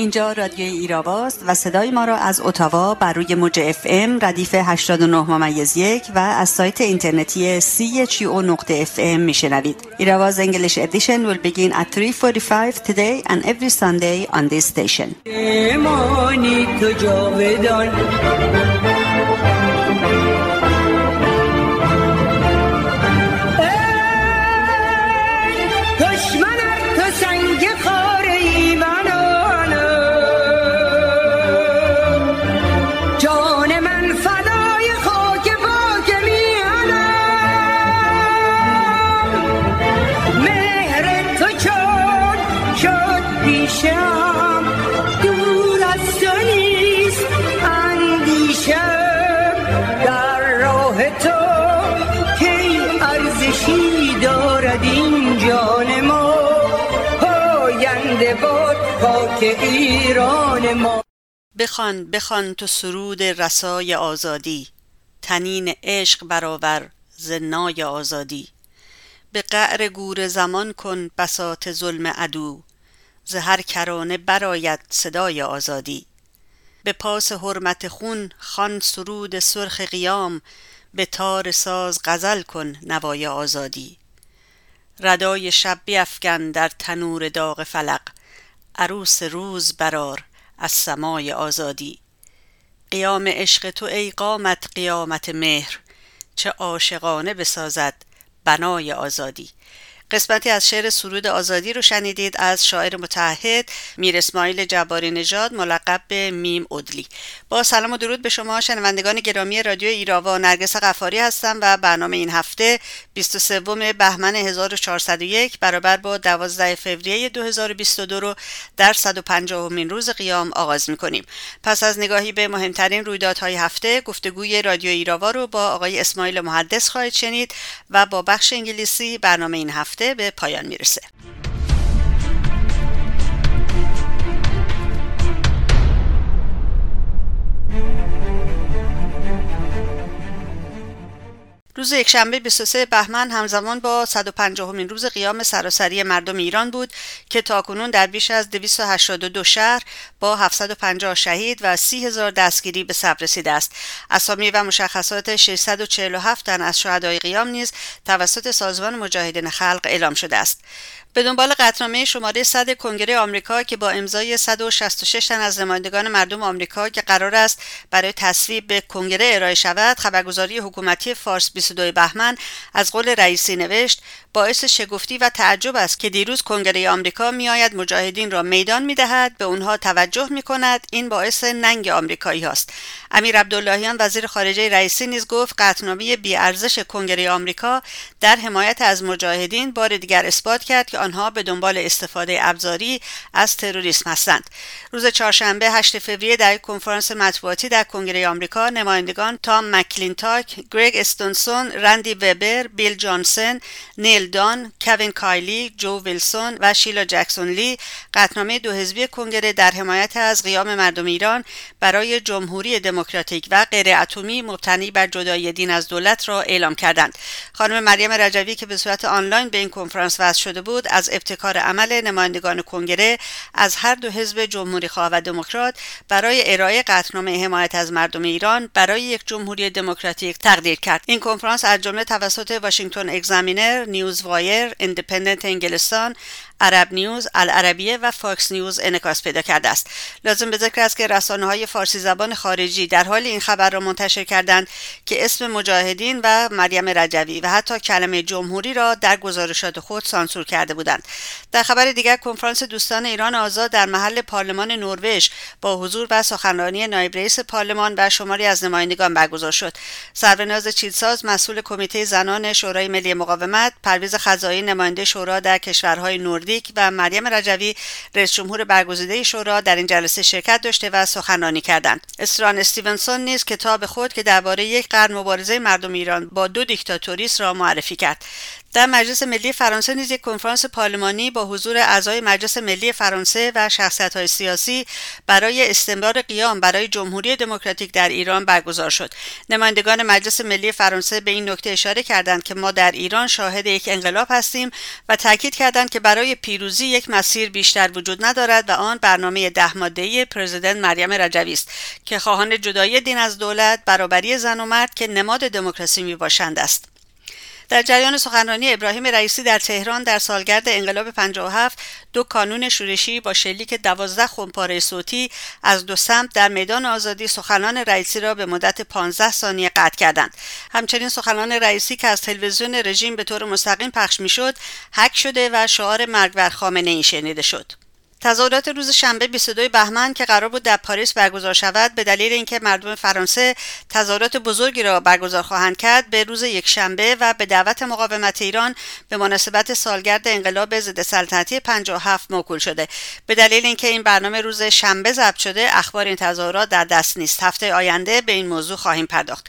اینجا رادیوی ایراواست و صدای ما را از اتاوا بر روی موج اف ام ردیف 89 ممیز یک و از سایت اینترنتی او نقطه اف ام میشنوید. Irava's English edition will begin at 3.45 today and every Sunday on this station. بخوان بخوان تو سرود رسای آزادی. تنین عشق برآور زنای آزادی. به قعر گور زمان کن بساط ظلم عدو. ز هر کرانه براید صدای آزادی. به پاس حرمت خون خان سرود سرخ قیام. به تار ساز غزل کن نوای آزادی. ردای شب بیفکن در تنور داغ فلق. عروس روز برار از سمای آزادی. قیام عشق تو ای قامت قیامت مهر. چه عاشقانه بسازد بنای آزادی. قسمتی از شعر سرود آزادی رو شنیدید. از شاعر متحد میر اسماعیل جباری نژاد ملقب به میم ادلی با سلام و درود به شما شنوندگان گرامی رادیو ایراوا. نرگس قفاری هستم و برنامه این هفته 23 بهمن 1401 برابر با 12 فوریه 2022 رو در 150 مین روز قیام آغاز می‌کنیم. پس از نگاهی به مهمترین رویدادهای هفته گفتگوی رادیو ایراوا رو با آقای اسماعیل محدث خواهید شنید و با بخش انگلیسی برنامه این هفته به پایان می‌رسه روز یکشنبه 23 بهمن همزمان با 150 مین روز قیام سراسری مردم ایران بود که تاکنون در بیش از 282 شهر با 750 شهید و 30 هزار دستگیری به سر رسیده است. اسامی و مشخصات 647 تن از شهدای قیام نیز توسط سازمان مجاهدین خلق اعلام شده است. به دنبال قطنامه شماره 100 کنگره آمریکا که با امضای 166 تن از نمایندگان مردم آمریکا که قرار است برای تصویب به کنگره ارائه شود خبرگزاری حکومتی فارس 22 بهمن از قول رئیسی نوشت باعث شگفتی و تعجب است که دیروز کنگره آمریکا میآید مجاهدین را میدان می‌دهد به اونها توجه می کند این باعث ننگ آمریکایی است امیر عبداللهیان وزیر خارجه رئیسی نیز گفت قطعنامه بیارزش کنگره آمریکا در حمایت از مجاهدین بار دیگر اثبات کرد که آنها به دنبال استفاده ابزاری از تروریسم هستند. روز چهارشنبه 8 فوریه در کنفرانس مطبوعاتی در کنگره آمریکا نمایندگان تام مکلینتاک گرگ استونسون رندی وبر بیل جانسن نیل دان کوین کایلی جو ویلسون و شیلا جکسون لی قطعنامه دو حزبی کنگره در حمایت از قیام مردم ایران برای جمهوری دموکراتیک و غیر اتمی مبتنی بر جدایی دین از دولت را اعلام کردند. خانم مریم رجوی که به صورت آنلاین به این کنفرانس وصل شده بود از ابتکار عمل نمایندگان کنگره از هر دو حزب جمهوری خواه و دموکرات برای ارائه قطعنامه حمایت از مردم ایران برای یک جمهوری دموکراتیک تقدیر کرد. این کنفرانس از جمله توسط واشنگتن اگزامینر نیوز وایر اندپندنت انگلستان عرب نیوز، العربیه و فاکس نیوز انعکاس پیدا کرده است. لازم به ذکر است که رسانه های فارسی زبان خارجی در حال این خبر را منتشر کردند که اسم مجاهدین و مریم رجوی و حتی کلمه جمهوری را در گزارشات خود سانسور کرده بودند. در خبر دیگر کنفرانس دوستان ایران آزاد در محل پارلمان نروژ با حضور و سخنرانی نایب رئیس پارلمان و شماری از نمایندگان برگزار شد. سروناز چیدساز مسئول کمیته زنان شورای ملی مقاومت، پرویز خزایی نماینده شورا در کشورهای نوردی و مریم رجوی رئیس جمهور برگزیده شورا در این جلسه شرکت داشته و سخنرانی کردند. استران استیونسون نیز کتاب خود که درباره یک قرن مبارزه مردم ایران با دو دیکتاتوریست را معرفی کرد. در مجلس ملی فرانسه نیز یک کنفرانس پارلمانی با حضور اعضای مجلس ملی فرانسه و شخصیت های سیاسی برای استمرار قیام برای جمهوری دموکراتیک در ایران برگزار شد. نمایندگان مجلس ملی فرانسه به این نکته اشاره کردند که ما در ایران شاهد یک انقلاب هستیم و تاکید کردند که برای پیروزی یک مسیر بیشتر وجود ندارد و آن برنامه ده ماده‌ای پرزیدنت مریم رجوی است که خواهان جدایی دین از دولت برابری زن و مرد که نماد دموکراسی می‌باشند است. در جریان سخنرانی ابراهیم رئیسی در تهران در سالگرد انقلاب 57 دو کانون شورشی با شلیک دوازده خمپاره صوتی از دو سمت در میدان آزادی سخنان رئیسی را به مدت 15 ثانیه قطع کردند. همچنین سخنان رئیسی که از تلویزیون رژیم به طور مستقیم پخش می‌شد حک شده و شعار مرگ بر خامنه ای شنیده شد. تظاهرات روز شنبه 22 بهمن که قرار بود در پاریس برگزار شود به دلیل اینکه مردم فرانسه تظاهرات بزرگی را برگزار خواهند کرد به روز یک شنبه و به دعوت مقاومت ایران به مناسبت سالگرد انقلاب ضد سلطنتی 57 موکول شده. به دلیل اینکه این برنامه روز شنبه ضبط شده اخبار این تظاهرات در دست نیست. هفته آینده به این موضوع خواهیم پرداخت.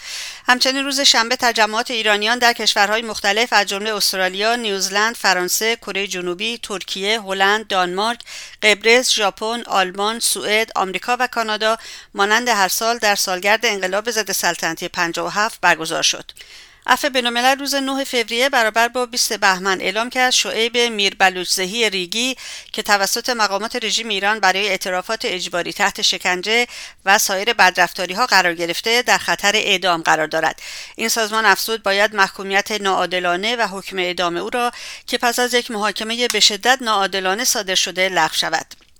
همچنین روز شنبه تجمعات ایرانیان در کشورهای مختلف از جمله استرالیا، نیوزلند، فرانسه، کره جنوبی، ترکیه، هلند، دانمارک، قبرس، ژاپن، آلمان، سوئد، آمریکا و کانادا مانند هر سال در سالگرد انقلاب ضد سلطنتی 57 برگزار شد. عفو بینالملل روز 9 فوریه برابر با 20 بهمن اعلام کرد شعیب میر بلوچزهی ریگی که توسط مقامات رژیم ایران برای اعترافات اجباری تحت شکنجه و سایر بدرفتاری ها قرار گرفته در خطر اعدام قرار دارد. این سازمان افزود باید محکومیت ناعادلانه و حکم اعدام او را که پس از یک محاکمه به شدت ناعادلانه صادر شده لغو شود.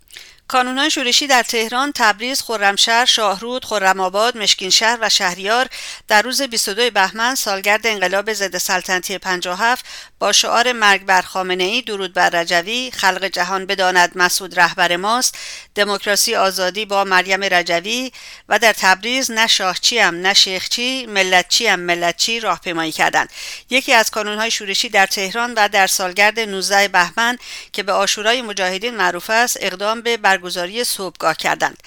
کانونهای شورشی در تهران، تبریز، خرمشهر، شاهرود، خرم‌آباد، مشکینشهر و شهریار در روز 22 بهمن سالگرد انقلاب ضد سلطنتی 57 با شعار مرگ بر خامنه ای درود بر رجوی خلق جهان بداند مسعود رهبر ماست دموکراسی آزادی با مریم رجوی و در تبریز نه شاهچی هم نه شیخچی ملتچی هم ملتچی راهپیمایی کردند. یکی از کانونهای شورشی در تهران و در سالگرد 19 بهمن که به آشورای مجاهدین معروف است اقدام به برگزاری صبحگاه کردند.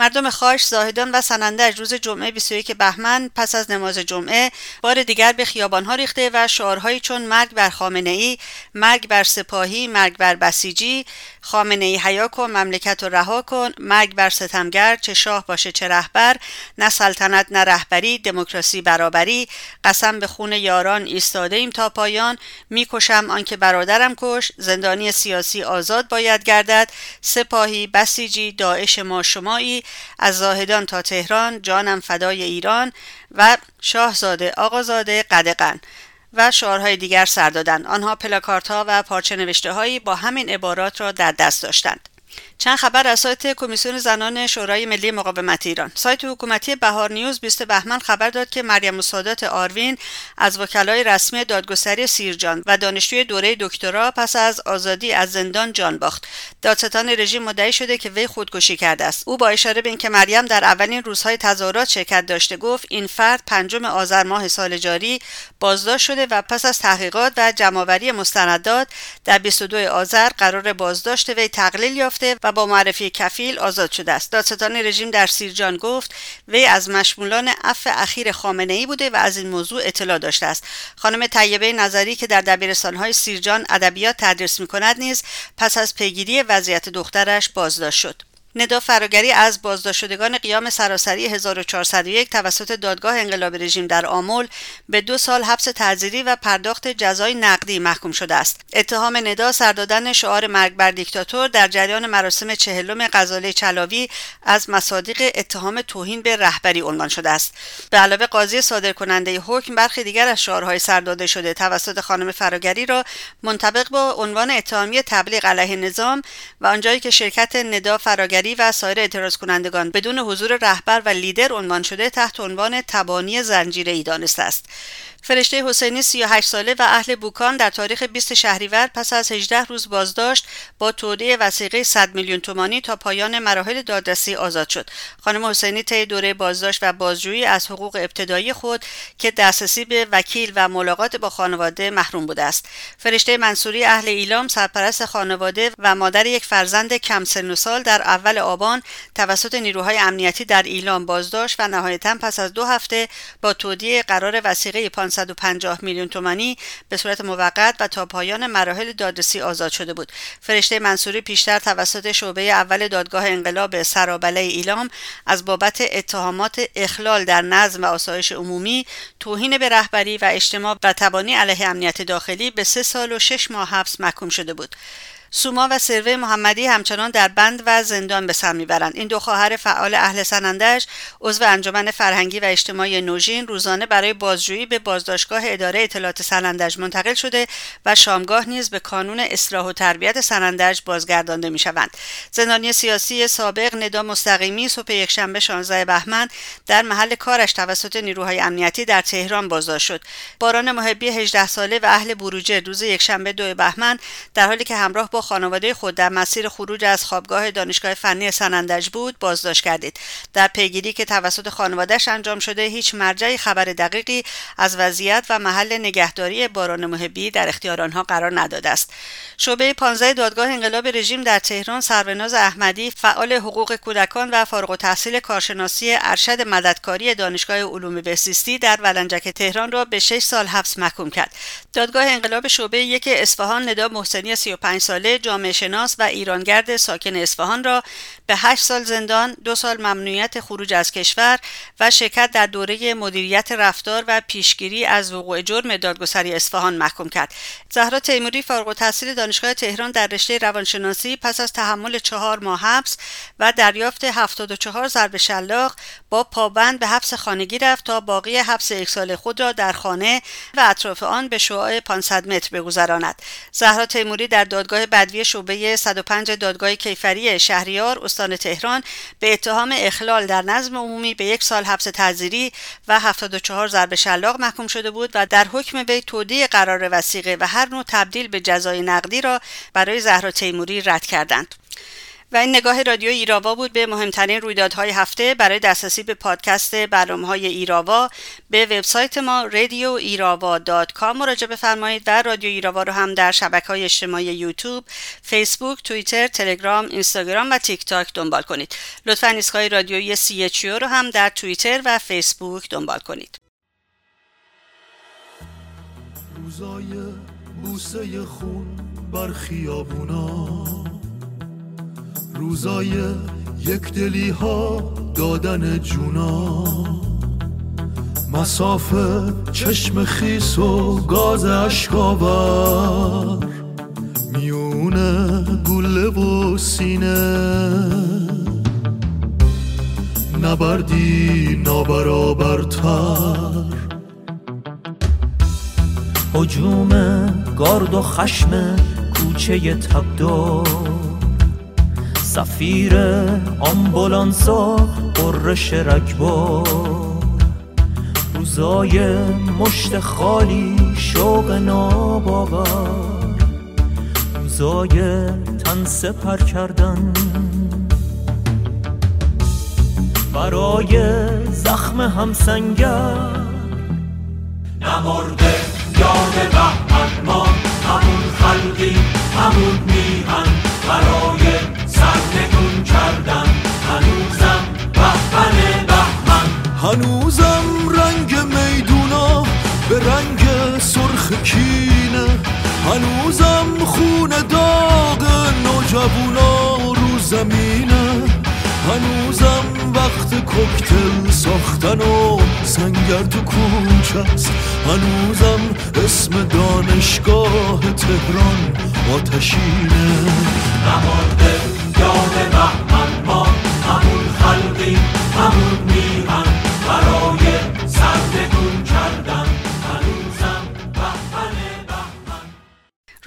مردم خاش زاهدان و سنندج روز جمعه 21 بهمن پس از نماز جمعه بار دیگر به خیابانها ریخته و شعارهایی چون مرگ بر خامنه ای مرگ بر سپاهی مرگ بر بسیجی خامنه ای حیا کن مملکت رو رها کن مرگ بر ستمگر چه شاه باشه چه رهبر نه سلطنت نه رهبری دموکراسی برابری قسم به خون یاران ایستاده ایم تا پایان می‌کشم آنکه برادرم کش زندانی سیاسی آزاد باید گردد سپاهی بسیجی داعش ما شمایی از زاهدان تا تهران جانم فدای ایران و شاهزاده آقازاده قدقن و شعارهای دیگر سر دادند آنها پلاکارت ها و پارچه نوشته هایی با همین عبارات را در دست داشتند. چند خبر از سایت کمیسیون زنان شورای ملی مقاومت ایران. سایت حکومتی بهار نیوز 20 بهمن خبر داد که مریم مسادات آروین از وکلای رسمی دادگستری سیرجان و دانشجوی دوره دکترا پس از آزادی از زندان جان باخت. دادستان رژیم مدعی شده که وی خودکشی کرده است. او با اشاره به اینکه مریم در اولین روزهای تظاهرات شرکت داشته گفت این فرد پنجم آذر ماه سال جاری بازداشت شده و پس از تحقیقات و جمعآوری مستندات در 22 آذر قرار بازداشت وی تقلیل یافته و با معرفی کفیل آزاد شده است. دادستان رژیم در سیرجان گفت وی از مشمولان عفو اخیر خامنه ای بوده و از این موضوع اطلاع داشته است. خانم طیبه نظری که در دبیرستانهای سیرجان ادبیات تدریس می کند نیز پس از پیگیری وضعیت دخترش بازداشت شد. ندا فراگری از بازداشت شدگان قیام سراسری 1401 توسط دادگاه انقلاب رژیم در آمل به دو سال حبس تعزیری و پرداخت جزای نقدی محکوم شده است. اتهام ندا سردادن شعار مرگ بر دیکتاتور در جریان مراسم چهلم غزاله چلاوی از مصادیق اتهام توهین به رهبری عنوان شده است. به علاوه قاضی صادر کننده حکم برخی دیگر از شعارهای سرداده شده توسط خانم فراگری را منطبق با عنوان اتهامی تبلیغ علیه نظام و آنجایی که شرکت ندا فراگری و سایر اعتراض کنندگان بدون حضور رهبر و لیدر عنوان شده تحت عنوان تبانی زنجیره ای دانسته است. فرشته حسینی 38 ساله و اهل بوکان در تاریخ 20 شهریور پس از 18 روز بازداشت با تودیع وسیقه 100 میلیون تومانی تا پایان مراحل دادرسی آزاد شد. خانم حسینی طی دوره بازداشت و بازجویی از حقوق ابتدایی خود که دسترسی به وکیل و ملاقات با خانواده محروم بوده است. فرشته منصوری اهل ایلام سرپرست خانواده و مادر یک فرزند کم سن و سال در اول آبان توسط نیروهای امنیتی در ایلام بازداشت و نهایتا پس از دو هفته با تودیع قرار وسیقه 550 میلیون تومانی به صورت موقت و تا پایان مراحل دادرسی آزاد شده بود. فرشته منصوری پیشتر توسط شعبه اول دادگاه انقلاب سرابله ایلام از بابت اتهامات اخلال در نظم و آسایش عمومی توهین به رهبری و اجتماع و تبانی علیه امنیت داخلی به سه سال و شش ماه حبس محکوم شده بود. سوما و سروه محمدی همچنان در بند و زندان به سر می‌برند. این دو خواهر فعال اهل سنندج عضو انجمن فرهنگی و اجتماعی نوژین روزانه برای بازجویی به بازداشتگاه اداره اطلاعات سنندج منتقل شده و شامگاه نیز به کانون اصلاح و تربیت سنندج بازگردانده می‌شوند. زندانی سیاسی سابق ندا مستقیمی صبح یکشنبه 16 بهمن در محل کارش توسط نیروهای امنیتی در تهران بازداشت شد. باران محبی 18 ساله و اهل بروجه روز یکشنبه دو بهمن در حالی که همراه با خانواده خود در مسیر خروج از خوابگاه دانشگاه فنی سنندج بود بازداشت کردید. در پیگیری که توسط خانوادهش انجام شده هیچ مرجعی خبر دقیقی از وضعیت و محل نگهداری باران محبی در اختیار آنها قرار نداده است. شعبه 15 دادگاه انقلاب رژیم در تهران سروناز احمدی فعال حقوق کودکان و فارغ التحصیل کارشناسی ارشد مددکاری دانشگاه علوم بهزیستی در ولنجک تهران را به 6 سال حبس محکوم کرد. دادگاه انقلاب شعبه یک اصفهان ندا محسنی 35 ساله جامعه شناس و ایرانگرد ساکن اصفهان را به هشت سال زندان، دو سال ممنوعیت خروج از کشور و شرکت در دوره مدیریت رفتار و پیشگیری از وقوع جرم دادگستری اصفهان محکوم کرد. زهرا تیموری فارغ التحصیل دانشگاه تهران در رشته روانشناسی پس از تحمل چهار ماه حبس و دریافت 74 ضرب شلاق با پابند به حبس خانگی رفت تا باقی حبس یک سال خود را در خانه و اطراف آن به شعاع 500 متر بگذراند. زهرا تیموری در دادگاه بدوی شعبه 105 دادگاه کیفری شهریار استان تهران به اتهام اخلال در نظم عمومی به یک سال حبس تعزیری و 74 ضرب شلاق محکوم شده بود و در حکم وی تودیع قرار وسیقه و هر نوع تبدیل به جزای نقدی را برای زهرا تیموری رد کردند. و این نگاه رادیو ایراوا بود به مهمترین رویدادهای هفته برای دسترسی به پادکست برنامه های ایراوا به وبسایت ما کام مراجعه بفرمایید و رادیو ایراوا رو هم در شبکه های اجتماعی یوتیوب، فیسبوک، توییتر، تلگرام، اینستاگرام و تیک تاک دنبال کنید. لطفا ایستگاه رادیویی سی رو هم در توییتر و فیسبوک دنبال کنید. روزای بوسه خون بر خیابونا روزای یک دلی ها دادن جونا. مسافه چشم خیس و گاز اشکاور. میونه گله و سینه. نبردی نابرابرتر. حجوم گارد و خشم کوچه تبدار سفیر آمبولانسا قرش رکبار روزای مشت خالی شوق ناباور. روزای تن سپر کردن. برای زخم همسنگر. نمرده یاد بهمن ما همون خلقی همون میهن. برای کردن هنوزم بهمن بهمن. هنوزم رنگ میدونا به رنگ سرخ کینه. هنوزم خون داغ نوجوونا رو زمینه. هنوزم وقت کوکتل ساختن و سنگر تو کوچه است. هنوزم اسم دانشگاه تهران آتشینه. نمارده خلقی همون میهن برای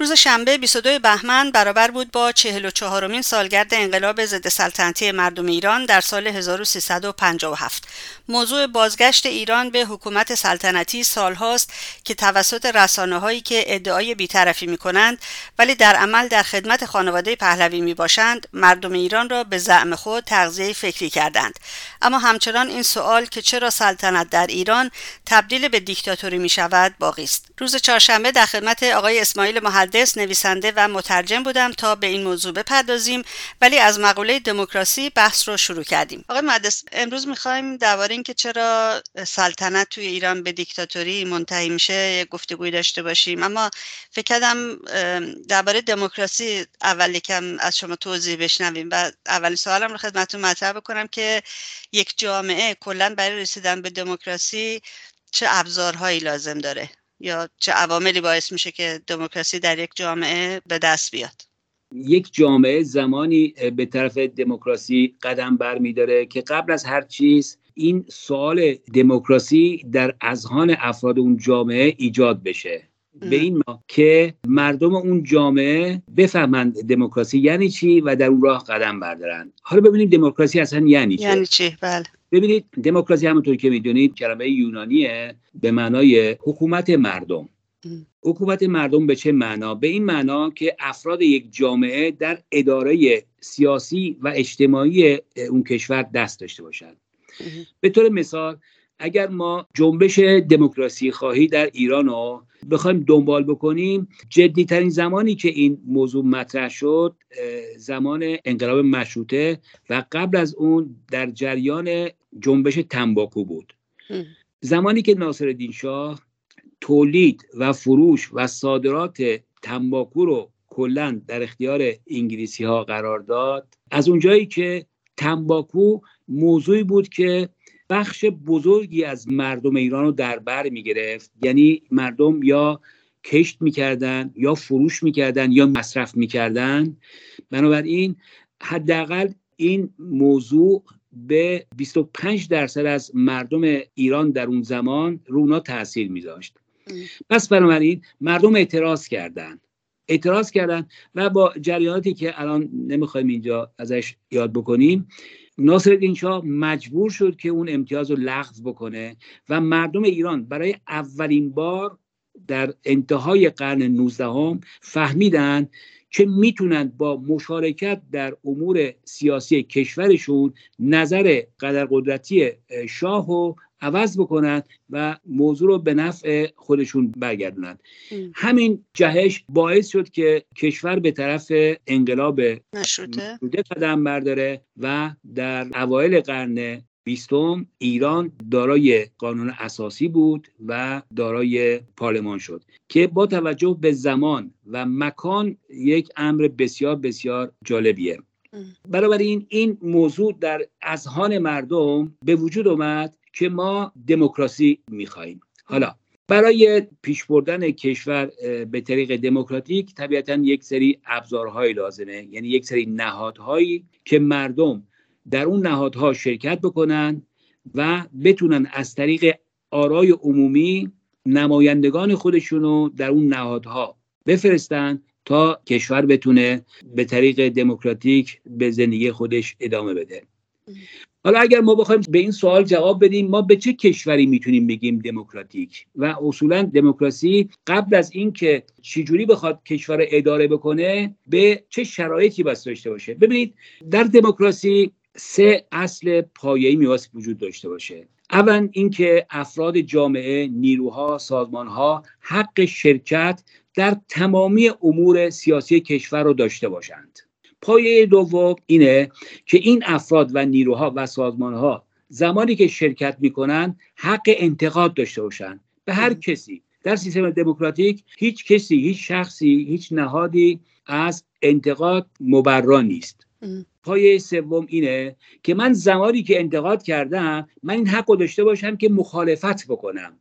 روز شنبه 22 بهمن برابر بود با 44 مین سالگرد انقلاب ضد سلطنتی مردم ایران در سال 1357 موضوع بازگشت ایران به حکومت سلطنتی سالهاست که توسط رسانه هایی که ادعای بیطرفی می کنند ولی در عمل در خدمت خانواده پهلوی می باشند مردم ایران را به زعم خود تغذیه فکری کردند. اما همچنان این سوال که چرا سلطنت در ایران تبدیل به دیکتاتوری می شود باقی است. روز چهارشنبه در خدمت آقای اسماعیل محدث نویسنده و مترجم بودم تا به این موضوع بپردازیم ولی از مقوله دموکراسی بحث رو شروع کردیم. آقای مهندس امروز می‌خوایم درباره اینکه چرا سلطنت توی ایران به دیکتاتوری منتهی میشه گفتگوی داشته باشیم. اما فکر کردم درباره دموکراسی اول یکم از شما توضیح بشنویم و اولین سوالم رو خدمتتون مطرح بکنم که یک جامعه کلا برای رسیدن به دموکراسی چه ابزارهایی لازم داره؟ یا چه عواملی باعث میشه که دموکراسی در یک جامعه به دست بیاد؟ یک جامعه زمانی به طرف دموکراسی قدم برمیداره که قبل از هر چیز این سوال دموکراسی در اذهان افراد اون جامعه ایجاد بشه. به این ما که مردم اون جامعه بفهمند دموکراسی یعنی چی و در اون راه قدم بردارن حالا ببینیم دموکراسی اصلا یعنی چی یعنی چی؟ بله. ببینید دموکراسی همونطور که می‌دونید کلمه یونانیه به معنای حکومت مردم. حکومت مردم به چه معنا؟ به این معنا که افراد یک جامعه در اداره سیاسی و اجتماعی اون کشور دست داشته باشند. به طور مثال اگر ما جنبش دموکراسی خواهی در ایران رو بخوایم دنبال بکنیم جدی ترین زمانی که این موضوع مطرح شد زمان انقلاب مشروطه و قبل از اون در جریان جنبش تنباکو بود. زمانی که ناصر شاه تولید و فروش و صادرات تنباکو رو کلا در اختیار انگلیسی ها قرار داد از اونجایی که تنباکو موضوعی بود که بخش بزرگی از مردم ایران رو در بر می گرفت یعنی مردم یا کشت می‌کردن یا فروش می‌کردن یا مصرف می‌کردن. بنابراین حداقل این موضوع به 25 درصد از مردم ایران در اون زمان رونا تاثیر میذاشت. پس بنابراین مردم اعتراض کردند اعتراض کردن و با جریاناتی که الان نمی‌خوایم اینجا ازش یاد بکنیم ناصر شاه مجبور شد که اون امتیاز رو لغو بکنه و مردم ایران برای اولین بار در انتهای قرن 19 هم فهمیدن که می‌تونند با مشارکت در امور سیاسی کشورشون نظر قدر قدرتی شاه و عوض بکنند و موضوع رو به نفع خودشون برگردونند. همین جهش باعث شد که کشور به طرف انقلاب مشروطه قدم برداره و در اوایل قرن بیستم ایران دارای قانون اساسی بود و دارای پارلمان شد که با توجه به زمان و مکان یک امر بسیار بسیار جالبیه. بنابراین این موضوع در اذهان مردم به وجود اومد که ما دموکراسی می‌خواهیم. حالا برای پیش بردن کشور به طریق دموکراتیک طبیعتا یک سری ابزارهایی لازمه یعنی یک سری نهادهایی که مردم در اون نهادها شرکت بکنن و بتونن از طریق آرای عمومی نمایندگان خودشونو در اون نهادها بفرستن تا کشور بتونه به طریق دموکراتیک به زندگی خودش ادامه بده. حالا اگر ما بخوایم به این سوال جواب بدیم ما به چه کشوری می‌تونیم بگیم دموکراتیک؟ و اصولا دموکراسی قبل از اینکه چجوری بخواد کشور اداره بکنه به چه شرایطی بس داشته باشه؟ ببینید در دموکراسی سه اصل پایه‌ای میواس وجود داشته باشه. اول اینکه افراد جامعه نیروها سازمانها حق شرکت در تمامی امور سیاسی کشور رو داشته باشند. پایه دوم اینه که این افراد و نیروها و سازمانها زمانی که شرکت می‌کنن حق انتقاد داشته باشند به هر کسی. در سیستم دموکراتیک هیچ کسی هیچ شخصی هیچ نهادی از انتقاد مبرا نیست. پایه سوم اینه که من زمانی که انتقاد کردم من این حق داشته باشم که مخالفت بکنم.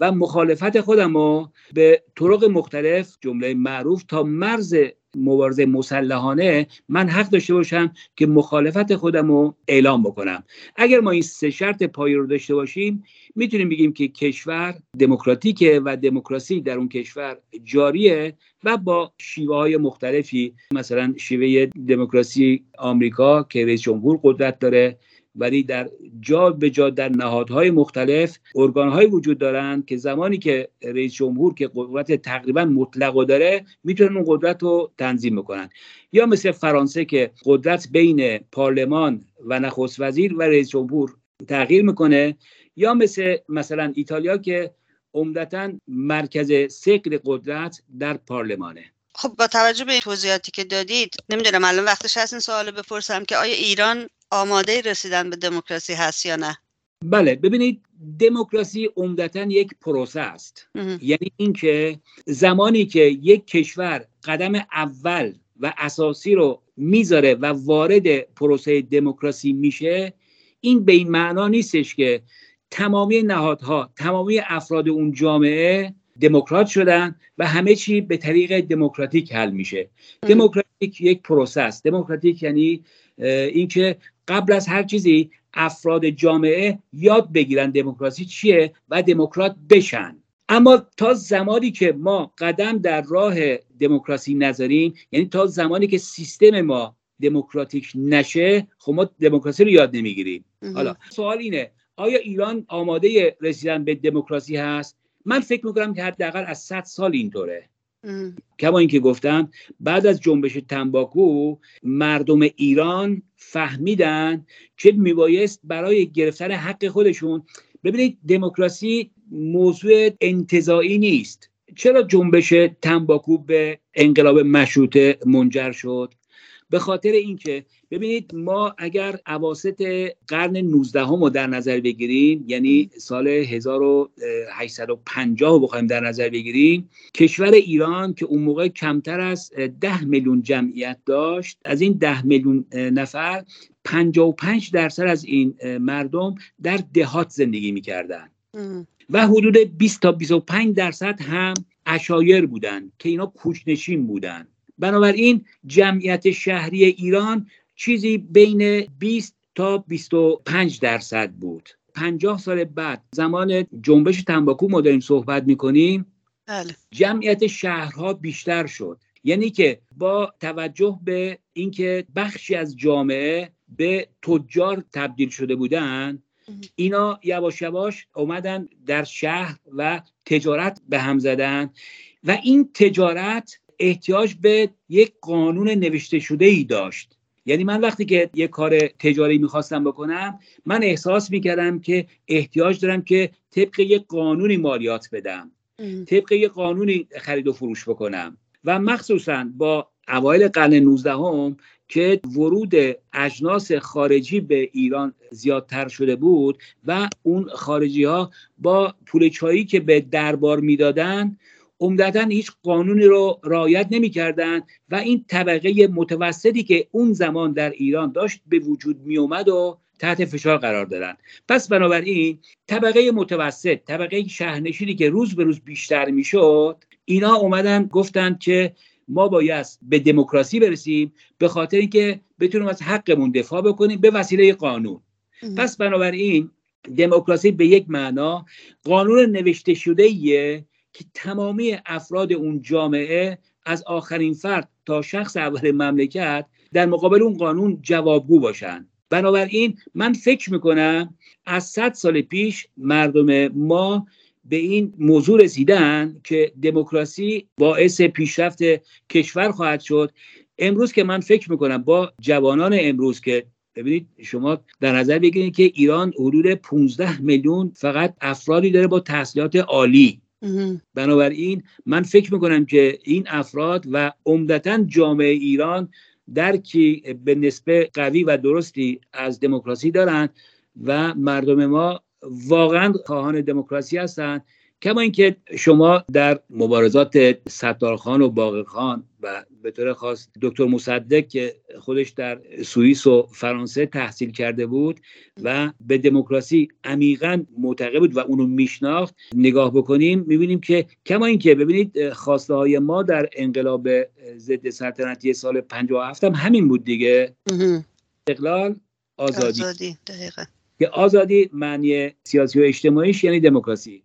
و مخالفت خودم رو به طرق مختلف جمله معروف تا مرز مبارزه مسلحانه من حق داشته باشم که مخالفت خودم رو اعلام بکنم. اگر ما این سه شرط پایه رو داشته باشیم می‌تونیم بگیم که کشور دموکراتیکه و دموکراسی در اون کشور جاریه و با شیوه های مختلفی مثلا شیوه دموکراسی آمریکا که رئیس جمهور قدرت داره ولی در جا به جا در نهادهای مختلف ارگانهایی وجود دارند که زمانی که رئیس جمهور که قدرت تقریبا مطلق داره می‌تونن اون قدرت رو تنظیم بکنن. یا مثل فرانسه که قدرت بین پارلمان و نخست وزیر و رئیس جمهور تغییر می‌کنه یا مثل مثلا ایتالیا که عمدتا مرکز سکر قدرت در پارلمانه. خب با توجه به این توضیحاتی که دادید نمی‌دونم الان وقتش هست این سوال بپرسم که آیا ایران آماده رسیدن به دموکراسی هست یا نه؟ بله ببینید دموکراسی عمدتا یک پروسه است. یعنی اینکه زمانی که یک کشور قدم اول و اساسی رو می‌ذاره و وارد پروسه دموکراسی میشه این به این معنا نیستش که تمامی نهادها تمامی افراد اون جامعه دموکرات شدن و همه چی به طریق دموکراتیک حل میشه. دموکراتیک یک پروسه است. دموکراتیک یعنی اینکه قبل از هر چیزی افراد جامعه یاد بگیرن دموکراسی چیه و دموکرات بشن. اما تا زمانی که ما قدم در راه دموکراسی نذاریم یعنی تا زمانی که سیستم ما دموکراتیک نشه خب ما دموکراسی رو یاد نمی‌گیریم. حالا سوال اینه آیا ایران آماده رسیدن به دموکراسی هست؟ من فکر می‌کنم که حداقل از 100 سال اینطوره. کما اینکه گفتم بعد از جنبش تنباکو مردم ایران فهمیدن که میبایست برای گرفتن حق خودشون ببینید دموکراسی موضوع انتظایی نیست. چرا جنبش تنباکو به انقلاب مشروطه منجر شد؟ به خاطر اینکه ببینید ما اگر عواسط قرن 19 هم رو در نظر بگیریم یعنی سال 1850 رو بخوایم در نظر بگیریم کشور ایران که اون موقع کمتر از 10 میلیون جمعیت داشت از این 10 میلیون نفر 55 درصد از این مردم در دهات زندگی می‌کردن. و حدود 20 تا 25 درصد هم اشایر بودن که اینا کوچنشین بودن. بنابراین جمعیت شهری ایران چیزی بین 20 تا 25 درصد بود. 50 سال بعد زمان جنبش تنباکو ما داریم صحبت می‌کنیم بله. جمعیت شهرها بیشتر شد. یعنی که با توجه به اینکه بخشی از جامعه به تجار تبدیل شده بودن اینا یواش یواش اومدن در شهر و تجارت به هم زدن و این تجارت احتیاج به یک قانون نوشته شده ای داشت. یعنی من وقتی که یک کار تجاری می‌خواستم بکنم من احساس می‌کردم که احتیاج دارم که طبق یک قانونی مالیات بدم. طبق یک قانونی خرید و فروش بکنم. و مخصوصا با اوایل قرن 19 هم که ورود اجناس خارجی به ایران زیادتر شده بود و اون خارجی ها با پول چایی که به دربار می‌دادن عمدتا هیچ قانونی رو رعایت نمی‌کردند و این طبقه متوسطی که اون زمان در ایران داشت به وجود می اومد و تحت فشار قرار دادن. پس بنابراین طبقه متوسط طبقه شهرنشینی که روز به روز بیشتر می‌شد اینا اومدن گفتند که ما باید به دموکراسی برسیم به خاطر اینکه بتونیم از حقمون دفاع بکنیم به وسیله قانون. پس بنابراین دموکراسی به یک معنا قانون نوشته شده ایه که تمامی افراد اون جامعه از آخرین فرد تا شخص اول مملکت در مقابل اون قانون جوابگو باشن. بنابراین من فکر می‌کنم از صد سال پیش مردم ما به این موضوع رسیدن که دموکراسی باعث پیشرفت کشور خواهد شد. امروز که من فکر می‌کنم با جوانان امروز که ببینید شما در نظر بگیرید که ایران حدود 15 میلیون فقط افرادی داره با تحصیلات عالی بنابراین من فکر می‌کنم که این افراد و عمدتا جامعه ایران درکی به نسبه قوی و درستی از دموکراسی دارند و مردم ما واقعا خواهان دموکراسی هستند. کما اینکه شما در مبارزات ستارخان و باقرخان و به طور خاص دکتر مصدق که خودش در سوئیس و فرانسه تحصیل کرده بود و به دموکراسی عمیقا معتقد بود و اونو میشناخت نگاه بکنیم می‌بینیم که کما اینکه ببینید خواسته های ما در انقلاب ضد سلطنتی سال 57 هم همین بود دیگه. استقلال آزادی, آزادی که آزادی معنی سیاسی و اجتماعیش یعنی دموکراسی.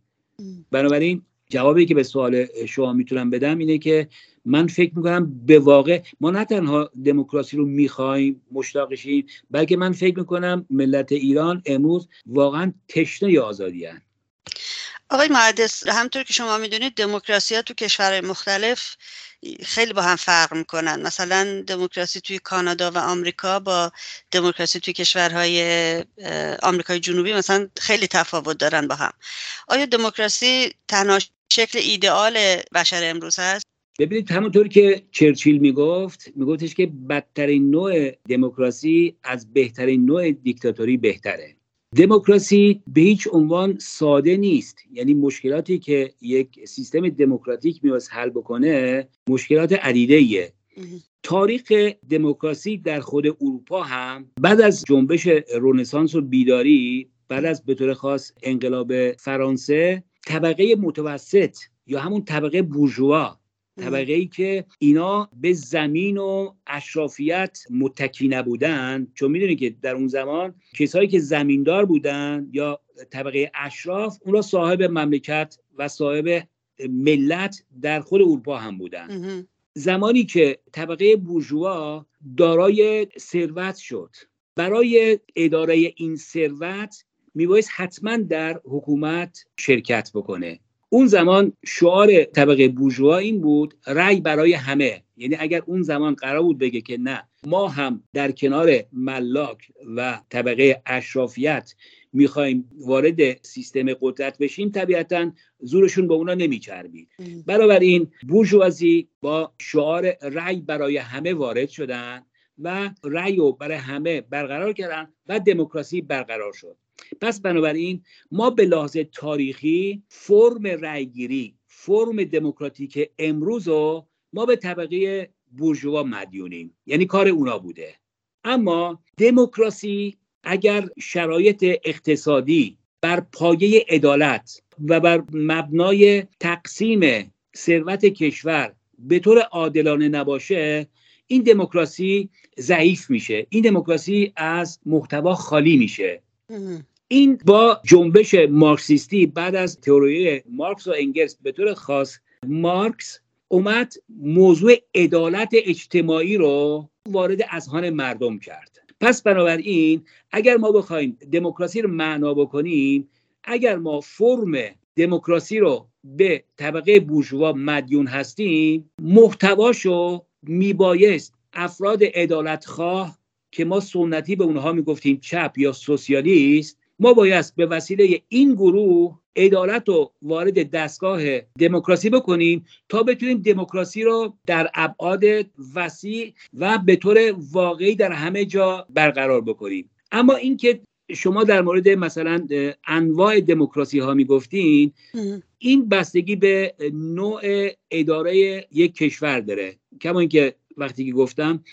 بنابراین جوابی که به سوال شما می‌تونم بدم اینه که من فکر می‌کنم به واقع ما نه تنها دموکراسی رو می‌خوایم مشتاقشیم بلکه من فکر می‌کنم ملت ایران امروز واقعا تشنه آزادی هن. آقای مهندس همطور که شما می‌دونید دموکراسی تو کشورهای مختلف خیلی با هم فرق می‌کنن. مثلا دموکراسی توی کانادا و آمریکا با دموکراسی توی کشورهای آمریکای جنوبی مثلا خیلی تفاوت دارن با هم. آیا دموکراسی تنها شکل ایدئال بشر امروز هست؟ ببینید همونطور که چرچیل می‌گفت میگفتش که بدترین نوع دموکراسی از بهترین نوع دیکتاتوری بهتره. دموکراسی به هیچ عنوان ساده نیست. یعنی مشکلاتی که یک سیستم دموکراتیک میواز حل بکنه مشکلات عدیده ایه تاریخ دموکراسی در خود اروپا هم بعد از جنبش رونسانس و بیداری بعد از به طور خاص انقلاب فرانسه طبقه متوسط یا همون طبقه بورژوا طبقه ای که اینا به زمین و اشرافیت متکی نبودن. چون می‌دونید که در اون زمان کسایی که زمیندار بودن یا طبقه اشراف اون را صاحب مملکت و صاحب ملت در خود اروپا هم بودن. زمانی که طبقه بورژوا دارای ثروت شد. برای اداره این ثروت میبایست حتما در حکومت شرکت بکنه. اون زمان شعار طبقه بورژوا این بود رأی برای همه. یعنی اگر اون زمان قرار بود بگه که نه ما هم در کنار ملاک و طبقه اشرافیت می‌خوایم وارد سیستم قدرت بشیم طبیعتا زورشون به اونا نمیچربید. این بورژوازی با شعار رأی برای همه وارد شدن. و رأی رو برای همه برقرار کردن و دموکراسی برقرار شد. پس بنابراین ما به لحاظ تاریخی فرم رأیگیری فرم دموکراتیک امروز رو ما به طبقه بورژوا مدیونیم. یعنی کار اونا بوده. اما دموکراسی اگر شرایط اقتصادی بر پایه عدالت و بر مبنای تقسیم ثروت کشور به طور عادلانه نباشه این دموکراسی ضعیف میشه. این دموکراسی از محتوا خالی میشه. این با جنبش مارکسیستی بعد از تئوری مارکس و انگلس به طور خاص مارکس اومد موضوع عدالت اجتماعی رو وارد اذهان مردم کرد. پس بنابراین اگر ما بخوایم دموکراسی رو معنا بکنیم اگر ما فرم دموکراسی رو به طبقه بورژوا مدیون هستیم محتواشو میبایست افراد عدالتخواه که ما سنتی به اونها می‌گفتیم چپ یا سوسیالیست ما باید به وسیله این گروه عدالت رو وارد دستگاه دموکراسی بکنیم تا بتونیم دموکراسی رو در ابعاد وسیع و به طور واقعی در همه جا برقرار بکنیم. اما اینکه شما در مورد مثلا انواع دموکراسی ها می‌گفتین این بستگی به نوع اداره یک کشور داره. کما اینکه وقتی که گفتم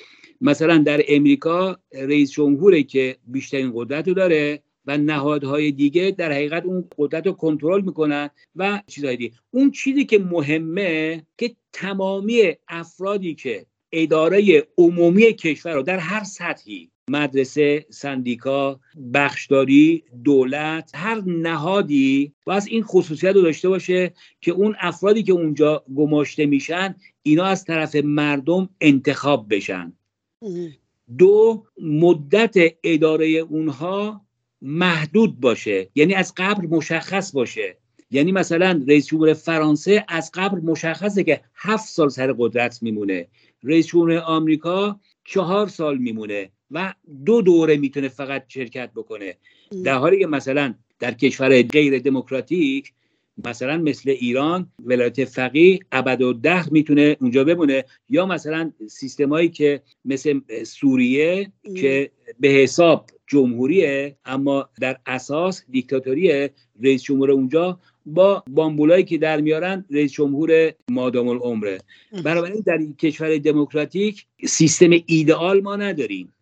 مثلا در امریکا رئیس جمهوری که بیشترین قدرت رو داره و نهادهای دیگه در حقیقت اون قدرت رو کنترل می‌کنن و چیزهای دیگه. اون چیزی که مهمه که تمامی افرادی که اداره عمومی کشور رو در هر سطحی مدرسه سندیکا بخشداری دولت هر نهادی باید این خصوصیت رو داشته باشه که اون افرادی که اونجا گماشته میشن اینا از طرف مردم انتخاب بشن. دو مدت اداره اونها محدود باشه. یعنی از قبل مشخص باشه. یعنی مثلا رئیس جمهور فرانسه از قبل مشخصه که هفت سال سر قدرت میمونه. رئیس جمهور آمریکا چهار سال میمونه. و دو دوره می‌تونه فقط شرکت بکنه. در حالی که مثلا در کشور غیر دموکراتیک مثلا مثل ایران ولایت فقیه ابد و ده می‌تونه اونجا بمونه. یا مثلا سیستمایی که مثل سوریه که به حساب جمهوریه اما در اساس دیکتاتوریه رئیس جمهور اونجا با بامبولایی که در میارن رئیس جمهور مادام العمره. بنابراین در این کشور دموکراتیک سیستم ایدئال ما نداریم.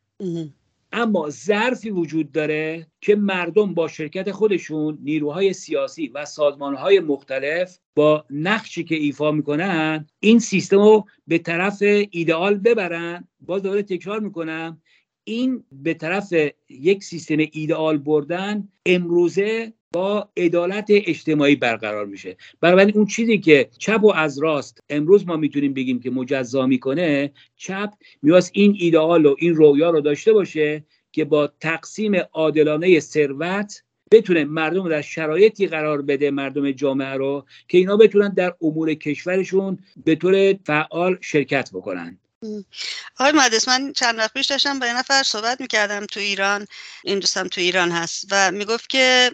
اما ظرفی وجود داره که مردم با شرکت خودشون نیروهای سیاسی و سازمانهای مختلف با نقشی که ایفا می‌کنن این سیستم رو به طرف ایدئال ببرن. باز دوباره تکرار می‌کنم این به طرف یک سیستم ایدئال بردن امروزه با عدالت اجتماعی برقرار میشه. بنابراین اون چیزی که چپ و از راست امروز ما می‌تونیم بگیم که مجزا می‌کنه چپ میواست این ایدئال و این رویا رو داشته باشه که با تقسیم عادلانه ثروت بتونه مردم در شرایطی قرار بده مردم جامعه رو که اینا بتونن در امور کشورشون به طور فعال شرکت بکنن. آقای مهندس من چند وقت پیش داشتم با یه نفر صحبت می‌کردم تو ایران. این دوستم تو ایران هست و می‌گفت که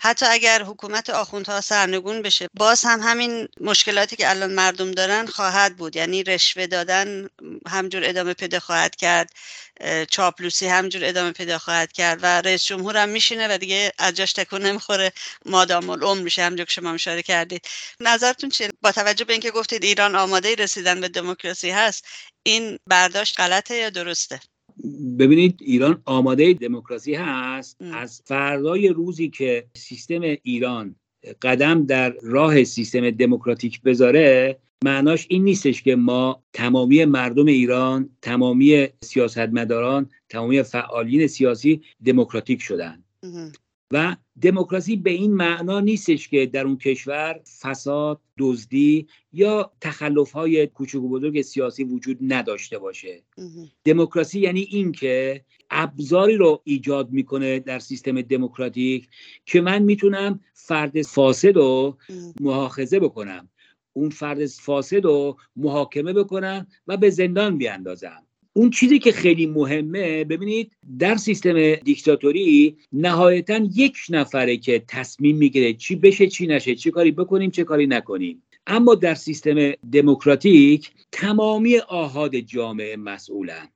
حتی اگر حکومت آخوندها سرنگون بشه باز هم همین مشکلاتی که الان مردم دارن خواهد بود. یعنی رشوه دادن همجور ادامه پیدا خواهد کرد. چاپلوسی همجور ادامه پیدا خواهد کرد و رئیس جمهور هم میشینه و دیگه از جاش تکون نمی‌خوره. مادام العمر میشه همجور که شما اشاره کردید. نظرتون چیه؟ با توجه به اینکه گفتید ایران آماده رسیدن به دموکراسی هست این برداشت غلطه یا درسته؟ ببینید ایران آماده دموکراسی هست. از فردای روزی که سیستم ایران قدم در راه سیستم دموکراتیک بذاره معناش این نیستش که ما تمامی مردم ایران تمامی سیاستمداران تمامی فعالین سیاسی دموکراتیک شدن. و دموکراسی به این معنا نیستش که در اون کشور فساد دزدی یا تخلف های کوچک و بزرگ سیاسی وجود نداشته باشه. دموکراسی یعنی این که ابزاری رو ایجاد می‌کنه در سیستم دموکراتیک که من می‌تونم فرد فاسد رو محاخذه بکنم. اون فرد فاسد رو محاکمه بکنم و به زندان بیاندازم اون چیزی که خیلی مهمه ببینید در سیستم دیکتاتوری نهایتا یک نفره که تصمیم می‌گیره چی بشه چی نشه چی کاری بکنیم چه کاری نکنیم. اما در سیستم دموکراتیک تمامی آهاد جامعه مسئولن.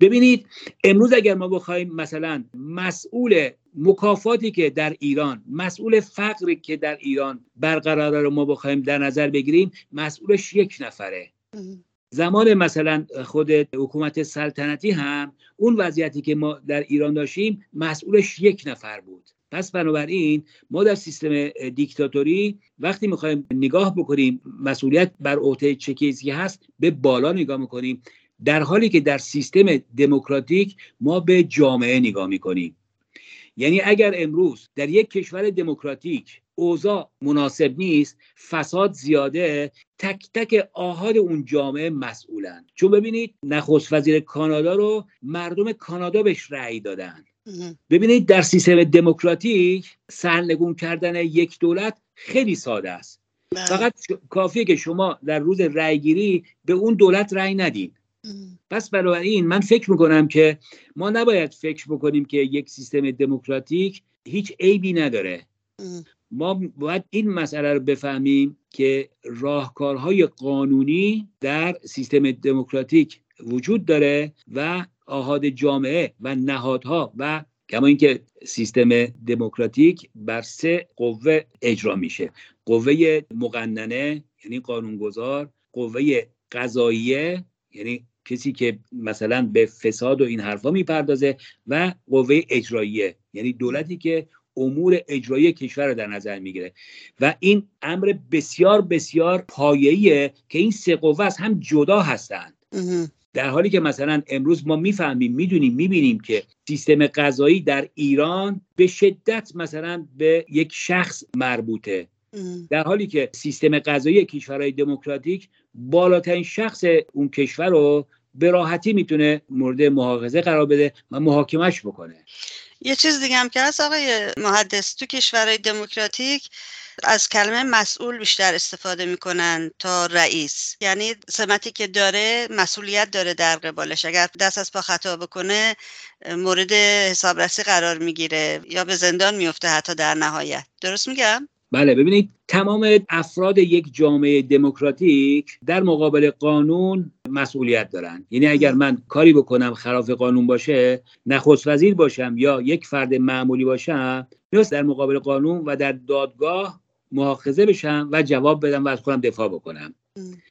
ببینید امروز اگر ما بخوایم مثلا مسئول مکافاتی که در ایران مسئول فقری که در ایران برقرار رو ما بخوایم در نظر بگیریم مسئولش یک نفره. زمان مثلا خود حکومت سلطنتی هم اون وضعیتی که ما در ایران داشتیم مسئولش یک نفر بود. پس بنابراین ما در سیستم دیکتاتوری وقتی می‌خوایم نگاه بکنیم مسئولیت بر عهده چه کیسی هست به بالا نگاه می‌کنیم. در حالی که در سیستم دموکراتیک ما به جامعه نگاه می‌کنیم. یعنی اگر امروز در یک کشور دموکراتیک اوضاع مناسب نیست فساد زیاده تک تک آهاد اون جامعه مسئولن چون ببینید نخست وزیر کانادا رو مردم کانادا بهش رأی دادن. ببینید در سیستم دموکراتیک سرنگون کردن یک دولت خیلی ساده است. بله. فقط کافیه که شما در روز رأیگیری به اون دولت رأی ندید پس این من فکر می‌کنم که ما نباید فکر بکنیم که یک سیستم دموکراتیک هیچ عیبی نداره. ما باید این مسئله رو بفهمیم که راهکارهای قانونی در سیستم دموکراتیک وجود داره و آهاد جامعه و نهادها و کما اینکه سیستم دموکراتیک بر سه قوه اجرا میشه. قوه مقننه یعنی قانونگذار قوه قضاییه یعنی کسی که مثلا به فساد و این حرفا می‌پردازه و قوه اجراییه. یعنی دولتی که امور اجرایی کشور رو در نظر می‌گیره. و این امر بسیار بسیار پایه‌ایه که این سه قوه از هم جدا هستند. در حالی که مثلا امروز ما می‌فهمیم می‌دونیم می‌بینیم که سیستم قضایی در ایران به شدت مثلا به یک شخص مربوطه. در حالی که سیستم قضایی کشورهای دموکراتیک بالاترین شخص اون کشور رو به راحتی می‌تونه مورد محاقزه قرار بده و محاکمش بکنه. یه چیز دیگه هم که هست آقای محدث تو کشورهای دموکراتیک از کلمه مسئول بیشتر استفاده می‌کنن تا رئیس. یعنی سمتی که داره مسئولیت داره در قبالش. اگر دست از پا خطا بکنه مورد حسابرسی قرار می‌گیره یا به زندان میفته حتی در نهایت. درست میگم؟ بله ببینید تمام افراد یک جامعه دموکراتیک در مقابل قانون مسئولیت دارن. یعنی اگر من کاری بکنم خلاف قانون باشه نخست وزیر باشم یا یک فرد معمولی باشم میست در مقابل قانون و در دادگاه مؤاخذه بشم و جواب بدم و از خودم دفاع بکنم.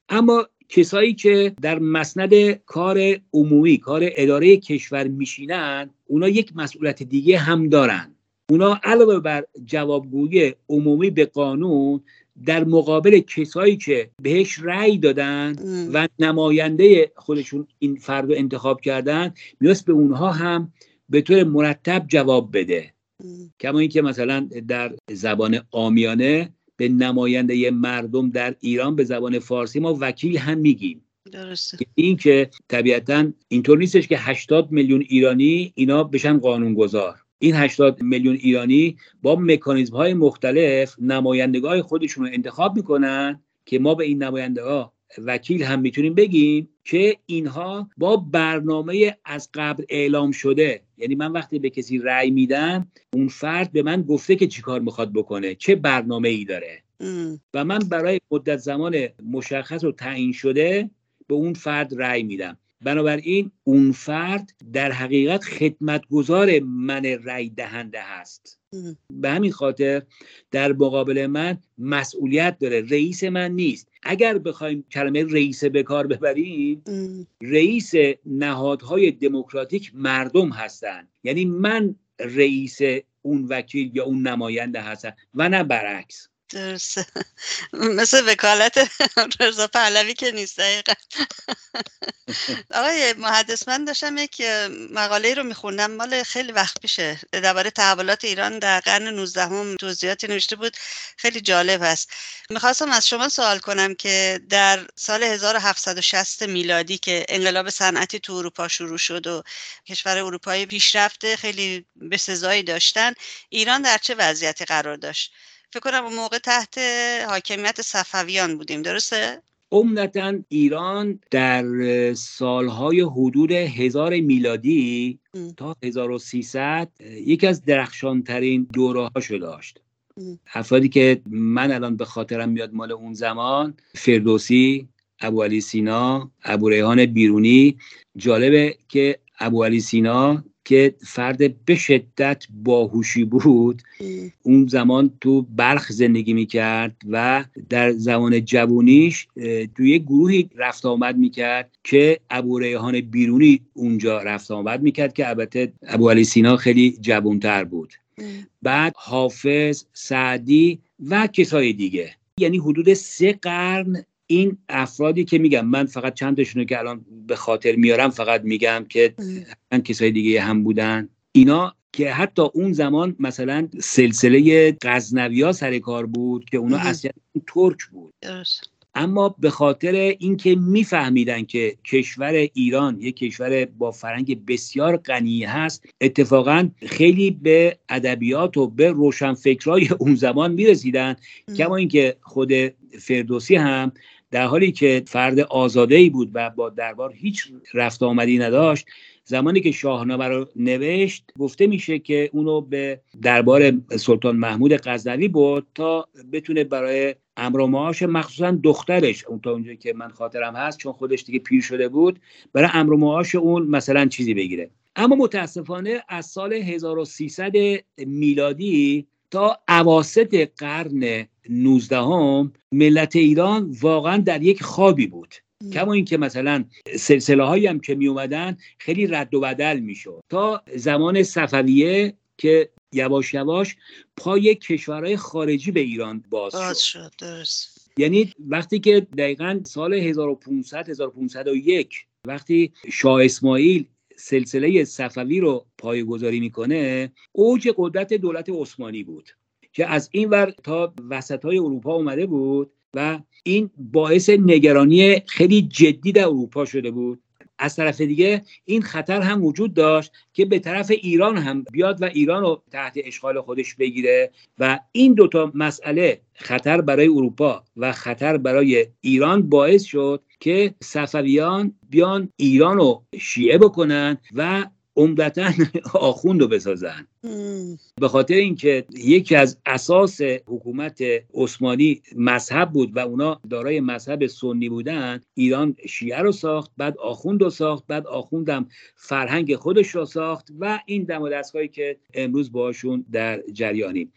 اما کسایی که در مسند کار عمومی کار اداره کشور میشینن اونا یک مسئولیت دیگه هم دارن. اونا علاوه بر جوابگویی عمومی به قانون در مقابل کسایی که بهش رأی دادن و نماینده خودشون این فرد رو انتخاب کردن میاست به اونها هم به طور مرتب جواب بده. کما اینکه مثلا در زبان آمیانه به نماینده مردم در ایران به زبان فارسی ما وکیل هم میگیم. درسته. این که طبیعتا اینطور نیستش که 80 میلیون ایرانی اینا بشن قانونگذار. این 80 میلیون ایرانی با مکانیزم های مختلف نمایندگاه خودشون رو انتخاب می‌کنن که ما به این نماینده ها وکیل هم می‌تونیم بگیم که اینها با برنامه از قبل اعلام شده. یعنی من وقتی به کسی رأی میدم اون فرد به من گفته که چیکار می‌خواد بکنه چه برنامه ای داره و من برای مدت زمان مشخص و تعیین شده به اون فرد رأی میدم. بنابراین اون فرد در حقیقت خدمتگزار من رأی دهنده هست. به همین خاطر در مقابل من مسئولیت داره رئیس من نیست. اگر بخوایم کلمه رئیس به کار ببریم رئیس نهادهای دموکراتیک مردم هستند یعنی من رئیس اون وکیل یا اون نماینده هستم و نه برعکس. درسته مثل وکالت رضا پهلوی که نیست دقیقا. آقای محدث من داشتم یک مقاله رو میخوندم. مال خیلی وقت پیشه. درباره تحولات ایران در قرن 19 هم توضیحاتی نوشته بود. خیلی جالب است می‌خواستم از شما سوال کنم که در سال 1760 میلادی که انقلاب صنعتی تو اروپا شروع شد و کشور اروپایی پیشرفته خیلی به سزایی داشتن ایران در چه وضعیتی قرار داشت؟ فکر کنم اون موقع تحت حاکمیت صفویان بودیم درسته؟ عمدتا ایران در سالهای حدود هزار میلادی تا 1300 یکی از درخشانترین دوره هاشو داشت افرادی که من الان به خاطرم میاد مال اون زمان فردوسی ابو علی سینا ابو ریحان بیرونی جالبه که ابو علی سینا که فرد به شدت باهوشی بود اون زمان تو بلخ زندگی می‌کرد و در زمان جوونیش توی یک گروهی رفت آمد می‌کرد که ابو ریحان بیرونی اونجا رفت آمد می‌کرد که البته ابو علی سینا خیلی جوانتر بود. بعد حافظ سعدی و کسای دیگه. یعنی حدود سه قرن این افرادی که میگم من فقط چندشون که الان به خاطر میارم فقط میگم که من کسای دیگه هم بودن. اینا که حتی اون زمان مثلا سلسله غزنوی ها سر کار بود که اونا اصلا ترک بود. اما به خاطر اینکه میفهمیدن که کشور ایران یک کشور با فرنگ بسیار غنی هست اتفاقا خیلی به ادبیات و به روشنفکرای اون زمان می‌رسیدن. کما اینکه خود فردوسی هم در حالی که فرد آزاده ای بود و با دربار هیچ رفت آمدی نداشت زمانی که شاهنامه رو نوشت گفته میشه که اونو به دربار سلطان محمود غزنوی برد تا بتونه برای امر و معاش مخصوصا دخترش اون تا اونجایی که من خاطرم هست چون خودش دیگه پیر شده بود برای امر و معاش اون مثلا چیزی بگیره. اما متاسفانه از سال 1300 میلادی تا اواسط قرن 19 هم ملت ایران واقعا در یک خوابی بود کما اینکه مثلا سلسله هایی هم که می اومدن خیلی رد و بدل می‌شد تا زمان صفویه که یواش یواش پای کشورهای خارجی به ایران باز, باز شد. درست. یعنی وقتی که دقیقا سال 1500 1501 وقتی شاه اسماعیل سلسله صفوی رو پایگذاری می‌کنه اوج قدرت دولت عثمانی بود که از این ور تا وسط های اروپا اومده بود و این باعث نگرانی خیلی جدی در اروپا شده بود. از طرف دیگه این خطر هم وجود داشت که به طرف ایران هم بیاد و ایران رو تحت اشغال خودش بگیره و این دوتا مسئله خطر برای اروپا و خطر برای ایران باعث شد که صفویان بیان ایران رو شیعه بکنن و عمدتا آخوند رو بسازن. به خاطر اینکه یکی از اساس حکومت عثمانی مذهب بود و اونا دارای مذهب سنی بودن ایران شیعه رو ساخت بعد آخوند رو ساخت بعد آخوندم فرهنگ خودش رو ساخت و این دم و دستگاهی که امروز باشون در جریانیم.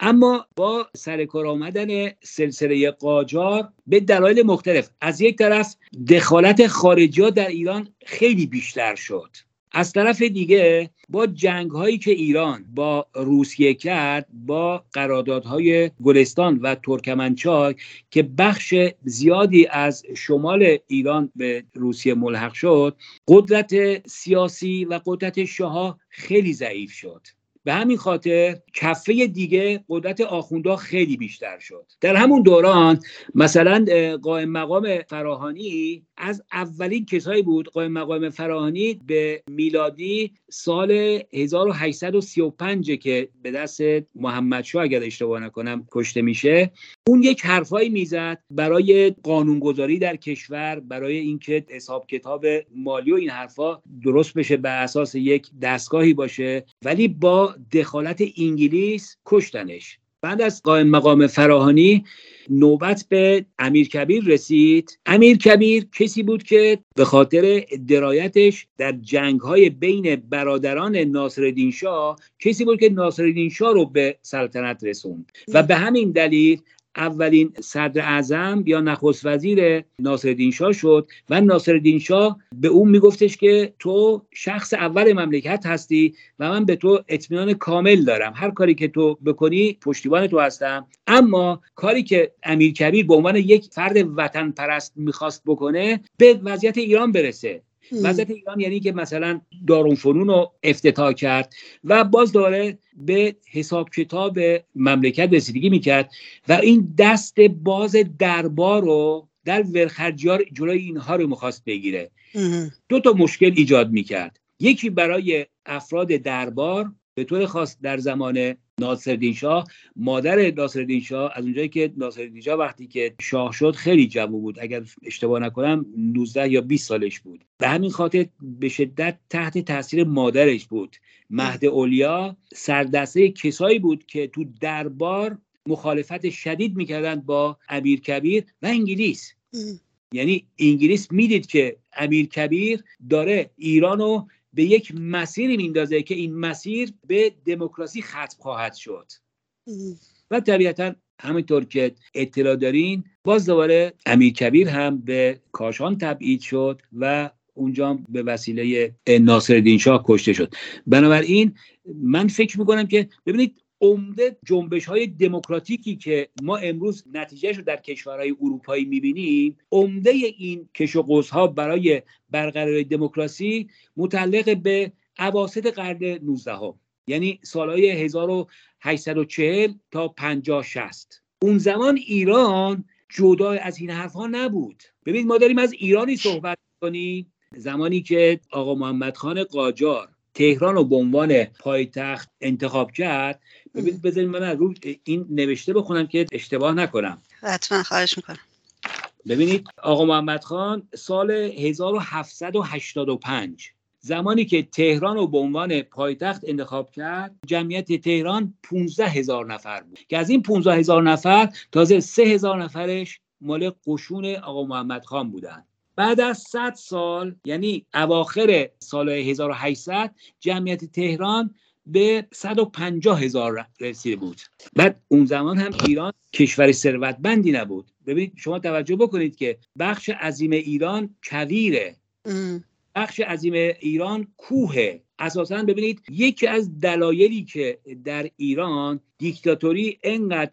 اما با سرکار آمدن سلسله قاجار به دلایل مختلف از یک طرف دخالت خارجی ها در ایران خیلی بیشتر شد. از طرف دیگه با جنگ هایی که ایران با روسیه کرد با قراردادهای گلستان و ترکمنچای که بخش زیادی از شمال ایران به روسیه ملحق شد قدرت سیاسی و قدرت شاه خیلی ضعیف شد. به همین خاطر کفه دیگه قدرت آخوندا خیلی بیشتر شد. در همون دوران مثلا قائم مقام فراهانی از اولین کسایی بود قائم مقام فراهانی به میلادی سال 1835 که به دست محمد شا اگر اشتباه نکنم کشته میشه. اون یک حرفایی می‌زد برای قانونگذاری در کشور برای اینکه حساب کتاب مالی و این حرفا درست بشه به اساس یک دستگاهی باشه. ولی با دخالت انگلیس کشتنش. بعد از قائم مقام فراهانی نوبت به امیر کبیر رسید. امیر کبیر کسی بود که به خاطر درایتش در جنگ های بین برادران ناصرالدین شاه کسی بود که ناصرالدین شاه رو به سلطنت رسوند. و به همین دلیل اولین صدر اعظم یا نخست وزیر ناصرالدین شاه شد و ناصرالدین شاه به اون میگفتش که تو شخص اول مملکت هستی و من به تو اطمینان کامل دارم. هر کاری که تو بکنی پشتیبان تو هستم. اما کاری که امیر کبیر به عنوان یک فرد وطن پرست می‌خواست بکنه به وضعیت ایران برسه. وضعیت ایران یعنی که مثلا فنون رو افتتاح کرد و باز داره به حساب کتاب مملکت رسیدگی می‌کرد و این دست باز دربار رو در ورخرجیار جلوی اینها رو می‌خواست بگیره. دو تا مشکل ایجاد می‌کرد. یکی برای افراد دربار به طور خاص در زمان ناصرالدین شاه. مادر ناصرالدین شاه از اونجایی که ناصرالدین شاه وقتی که شاه شد خیلی جوان بود. اگر اشتباه نکنم 19 یا 20 سالش بود. به همین خاطر به شدت تحت تاثیر مادرش بود. مهد اولیا سردسته کسایی بود که تو دربار مخالفت شدید می‌کردند با امیر کبیر و انگلیس. یعنی انگلیس می‌دید که امیر کبیر داره ایرانو به یک مسیری میندازه که این مسیر به دموکراسی ختم خواهد شد. و طبیعتا همینطور که اطلاع دارین باز دوباره امیر کبیر هم به کاشان تبعید شد و اونجا به وسیله ناصر شاه کشته شد. بنابراین من فکر می‌کنم که ببینید عمده جنبش های دموکراتیکی که ما امروز نتیجهش رو در کشورهای اروپایی می‌بینیم عمده این کش و ها برای برقراری دموکراسی متعلق به عواسط قرن 19 ها یعنی سالهای 1840 تا 50 60 اون زمان ایران جدا از این حرف ها نبود. ببینید ما داریم از ایرانی صحبت کنیم زمانی که آقا محمد خان قاجار تهران رو به عنوان پایتخت انتخاب کرد ببینید بذارید من رو این نوشته بخونم که اشتباه نکنم. حتما خواهش می‌کنم. ببینید آقا محمد خان سال 1785 زمانی که تهران رو به عنوان پایتخت انتخاب کرد جمعیت تهران 15 هزار نفر بود. که از این 15 هزار نفر تازه 3 هزار نفرش مال قشون آقا محمد خان بودن. بعد از 100 سال یعنی اواخر سال 1800 جمعیت تهران به 150 هزار رسیده بود. بعد اون زمان هم ایران کشور ثروتمندی نبود. ببینید شما توجه بکنید که بخش عظیم ایران کویره بخش عظیم ایران کوه. اساسا ببینید یکی از دلایلی که در ایران دیکتاتوری انقدر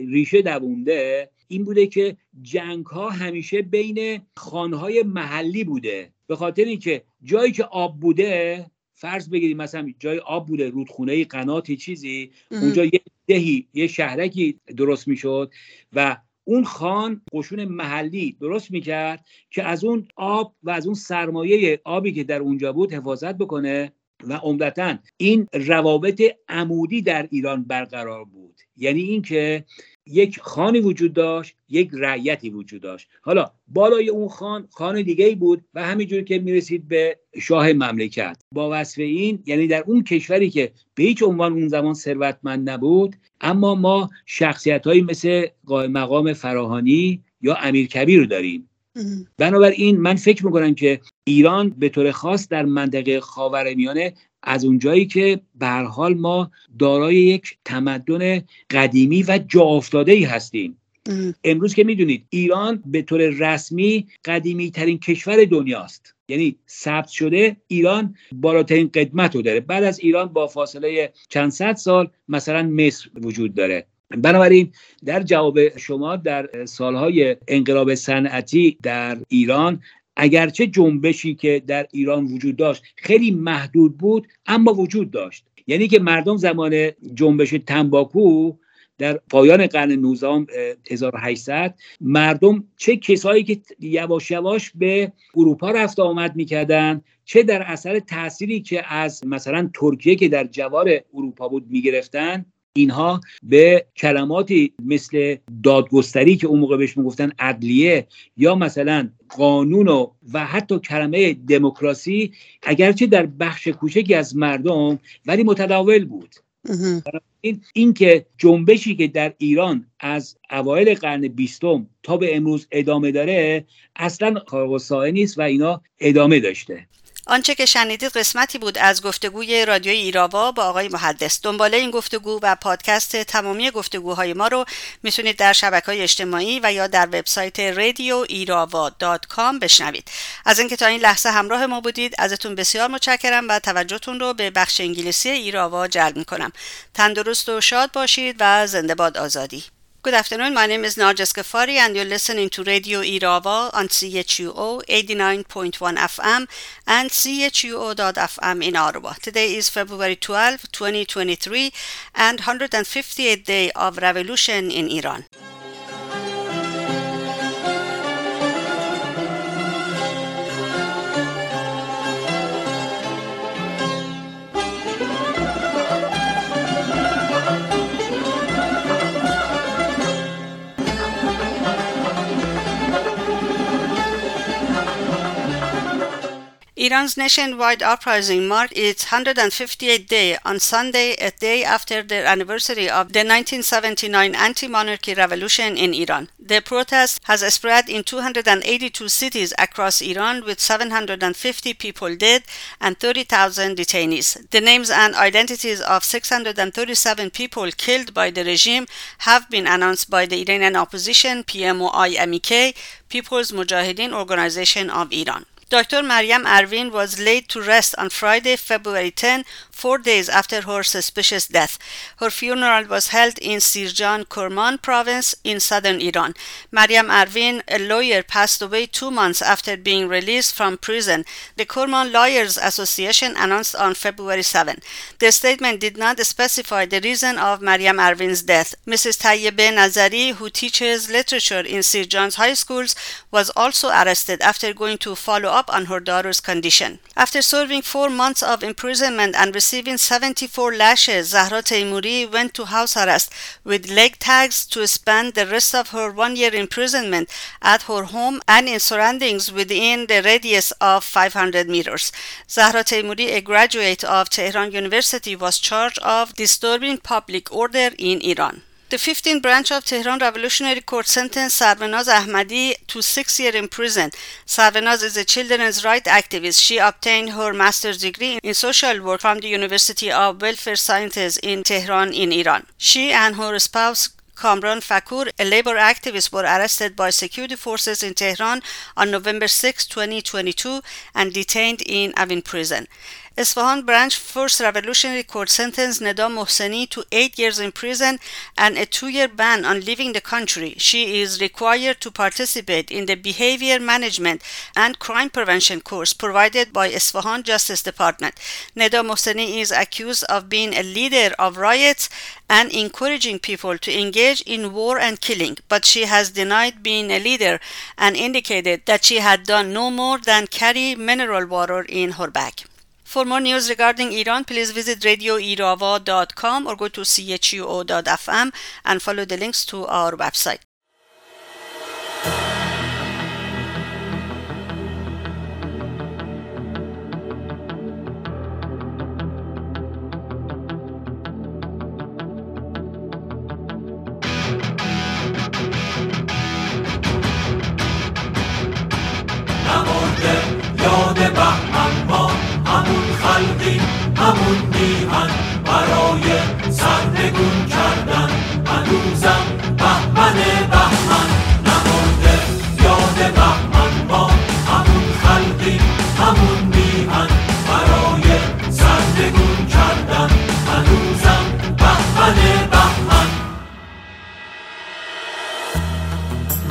ریشه دوونده این بوده که جنگ ها همیشه بین خانهای محلی بوده. به خاطر اینکه جایی که آب بوده فرض بگیریم مثلا جای آب بوده رودخونه قناتی چیزی اونجا یه دهی یه شهرکی درست می‌شد و اون خان قشون محلی درست می‌کرد که از اون آب و از اون سرمایه آبی که در اونجا بود حفاظت بکنه و عمدتا این روابط عمودی در ایران برقرار بود. یعنی اینکه یک خانی وجود داشت یک رعیتی وجود داشت. حالا بالای اون خان خان دیگه ای بود و همینجور که می‌رسید به شاه مملکت. با وصف این یعنی در اون کشوری که به هیچ عنوان اون زمان ثروتمند نبود اما ما شخصیت هایی مثل مقام فراهانی یا امیر کبیر رو داریم. بنابراین من فکر می‌کنم که ایران به طور خاص در منطقه خاورمیانه از اونجایی که به حال ما دارای یک تمدن قدیمی و جا افتاده ای هستیم امروز که می‌دونید ایران به طور رسمی قدیمی ترین کشور دنیاست. یعنی ثبت شده ایران بالاترین قدمت رو داره. بعد از ایران با فاصله چند صد سال مثلا مصر وجود داره. بنابراین در جواب شما در سالهای انقلاب صنعتی در ایران اگرچه جنبشی که در ایران وجود داشت خیلی محدود بود اما وجود داشت. یعنی که مردم زمان جنبش تنباکو در پایان قرن 19 1800 مردم چه کسایی که یواش یواش به اروپا رفت آمد می‌کردن چه در اثر تأثیری که از مثلا ترکیه که در جوار اروپا بود می‌گرفتن اینها به کلماتی مثل دادگستری که اون موقع بهش می‌گفتن عدلیه یا مثلا قانون و, و حتی کلمه دموکراسی اگرچه در بخش کوچکی از مردم ولی متداول بود. این اینکه جنبشی که در ایران از اوایل قرن بیستم تا به امروز ادامه داره اصلا خارق نیست و اینا ادامه داشته. آنچه که شنیدید قسمتی بود از گفتگوی رادیوی ایراوا با آقای محدث دنباله این گفتگو و پادکست تمامی گفتگوهای ما رو می‌تونید در شبکه های اجتماعی و یا در وبسایت رادیو ایراوا بشنوید. از اینکه تا این لحظه همراه ما بودید ازتون بسیار متشکرم و توجهتون رو به بخش انگلیسی ایراوا جلب می‌کنم. تندرست و شاد باشید و زنده باد آزادی. Good afternoon. My name is Narjas Ghaffari, and you're listening to Radio Irava on CHUO 89.1 FM and CHUO.FM in Ottawa. Today is February 12, 2023, and 158th day of revolution in Iran. Iran's nationwide uprising marked its 158th day on Sunday, a day after the anniversary of the 1979 anti-monarchy revolution in Iran. The protest has spread in 282 cities across Iran with 750 people dead and 30,000 detainees. The names and identities of 637 people killed by the regime have been announced by the Iranian opposition PMOI-MEK, People's Mujahideen Organization of Iran. Dr. Maryam Arvin was laid to rest on Friday, February 10, four days after her suspicious death. Her funeral was held in Sirjan Kurman province in southern Iran. Maryam Arvin, a lawyer, passed away two months after being released from prison. The Kurman Lawyers Association announced on February 7. The statement did not specify the reason of Maryam Arvin's death. Mrs. Tayyebe Nazari, who teaches literature in Sirjan's high schools, was also arrested after going to follow up on her daughter's condition. After serving four months of imprisonment and receiving 74 lashes, Zahra Teimuri went to house arrest with leg tags to spend the rest of her one year imprisonment at her home and in surroundings within the radius of 500 meters. Zahra Teimuri, a graduate of Tehran University, was charged of disturbing public order in Iran. The 15th branch of Tehran Revolutionary Court sentenced Sarvanaz Ahmadi to six years in prison. Sarvanaz is a children's rights activist. She obtained her master's degree in social work from the University of Welfare Sciences in Tehran in Iran. She and her spouse Kamran Fakur, a labor activist, were arrested by security forces in Tehran on November 6, 2022, and detained in Avin prison. Isfahan branch first revolutionary court sentenced Neda Mohseni to eight years in prison and a two-year ban on leaving the country. She is required to participate in the behavior management and crime prevention course provided by Isfahan Justice Department. Neda Mohseni is accused of being a leader of riots and encouraging people to engage in war and killing, but she has denied being a leader and indicated that she had done no more than carry mineral water in her bag. For more news regarding Iran, please visit radioirava.com or go to chuo.fm and follow the links to our website.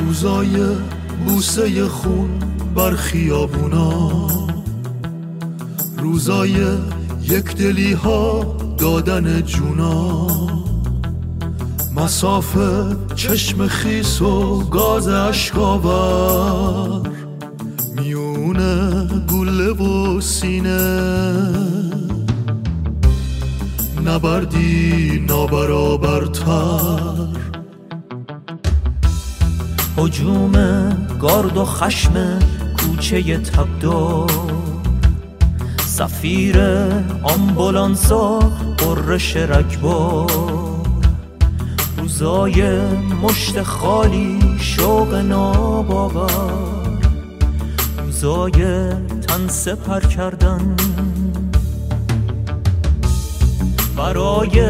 روزای بوسه خون بر خیابونا. روزای یک دلی ها دادن جونا. مسافه چشم خیس و گاز اشکاور. میونه گله و سینه. نبردی نابرابرتر. حجوم گارد و خشم کوچه تبدار سفیر آمبولانسا قرش رگبار روزای مشت خالی شوق ناباور روزای تن سپر کردن. برای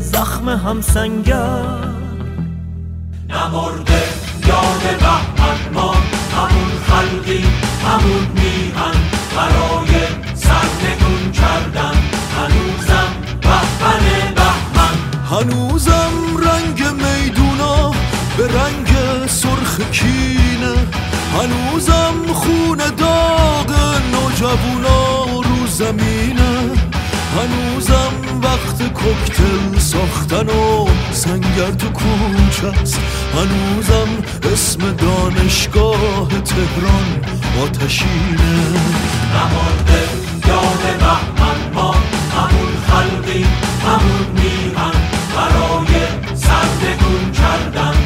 زخم همسنگر نمرده. یاد بهمن ما همون خلقی همون میهن برای سرنگون کردن. هنوزم بهمن بهمن. هنوزم رنگ میدونا به رنگ سرخ کینه. هنوزم خون داغ نوجوونا رو زمینه. هنوزم وقت کوکتل ساختن و سنگر تو کوچه است. هنوزم اسم دانشگاه تهران آتشینه. نمارده یاد بهمن ما همون خلقی همون میهن برای سرنگون کردن.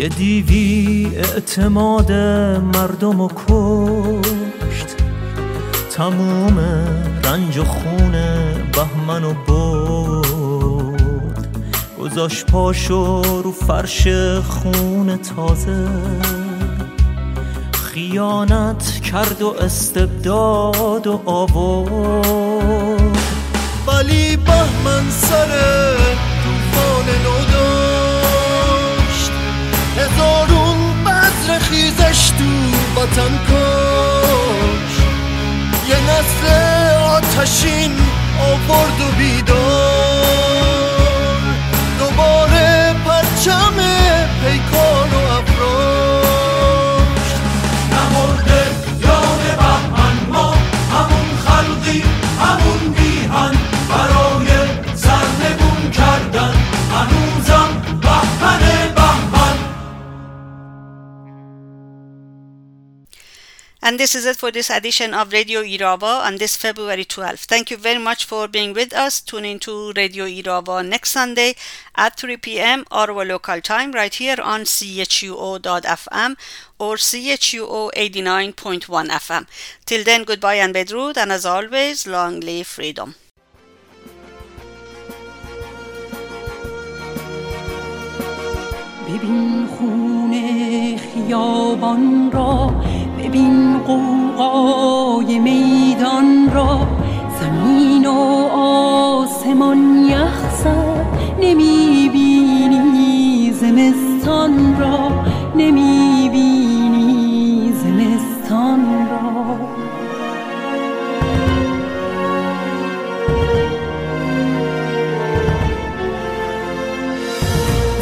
یه دیوی اعتماد مردم و کشت. تموم رنج و خون بهمن و برد. گذاشت پاشو رو فرش خون تازه. خیانت کرد و استبداد و آورد ولی بهمن سر هزارون بذر خیزش تو وطن کاش یه نسل آتشین آورد و بیدار. دوباره پرچم پیکان و افراشت نمرده یاد بهمن ما همون خلقی همون میهن برای And this is it for this edition of Radio Irava on this February 12th. Thank you very much for being with us. Tune into Radio Irava next Sunday at 3 p.m. our local time right here on chuo.fm or chuo 89.1 FM. Till then, goodbye and bedrood, and as always, long live freedom. ببین خونه خیابان را ببین قوقای میدان را. زمین و آسمان یخزد نمی‌بینی زمستان را. نمی‌بینی زمستان را.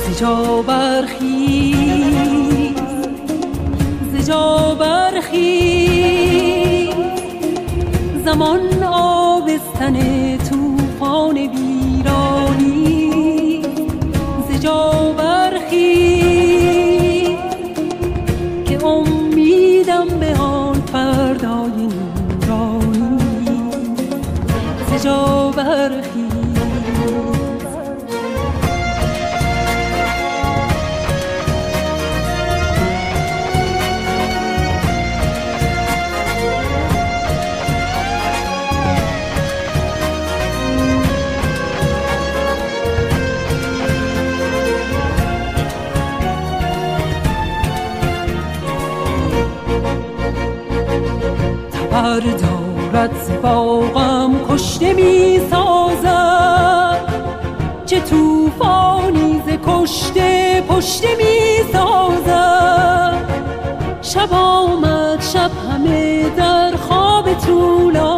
زجا زجا برخیز زمان آبستن توفان ویرانی زجا برخیز که امیدم به آن فردای نورانی زجا برخیز تبر دارد باغم کشته می سازد. چه توفانی ز کشته پشت می سازم شب آمد شب همه در خواب طولانی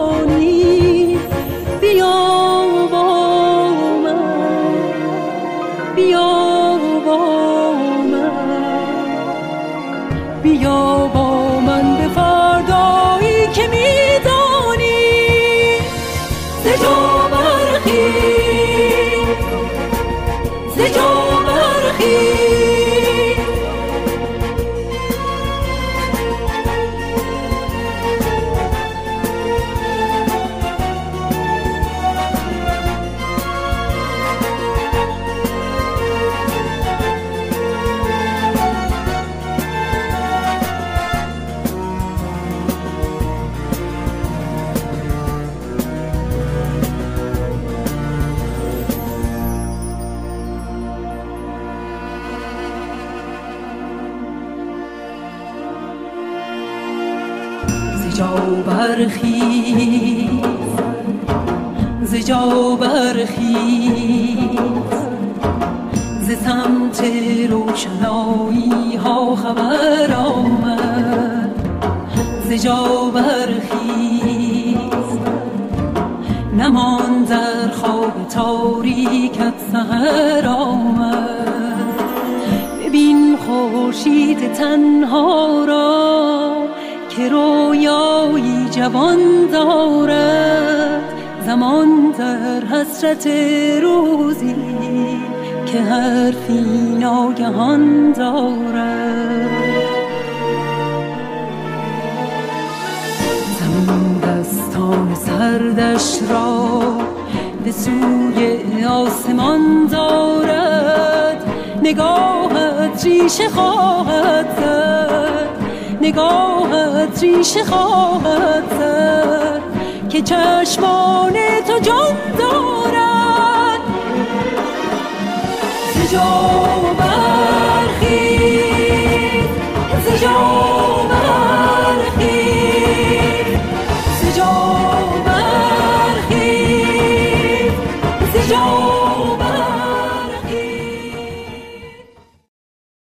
خبر آمد زجا برخیز. نمان در خواب تاریکت سهر آمد. ببین خورشید تنها را که رویایی جوان دارد. زمان در حسرت روزی که حرفی ناگهان دارد. زمین دستان سردش را به سوی آسمان دارد. نگاهت ریشه خواهد زد. نگاهت ریشه خواهد زد. که چشمان تو جان دارد. jogo barrido, esse.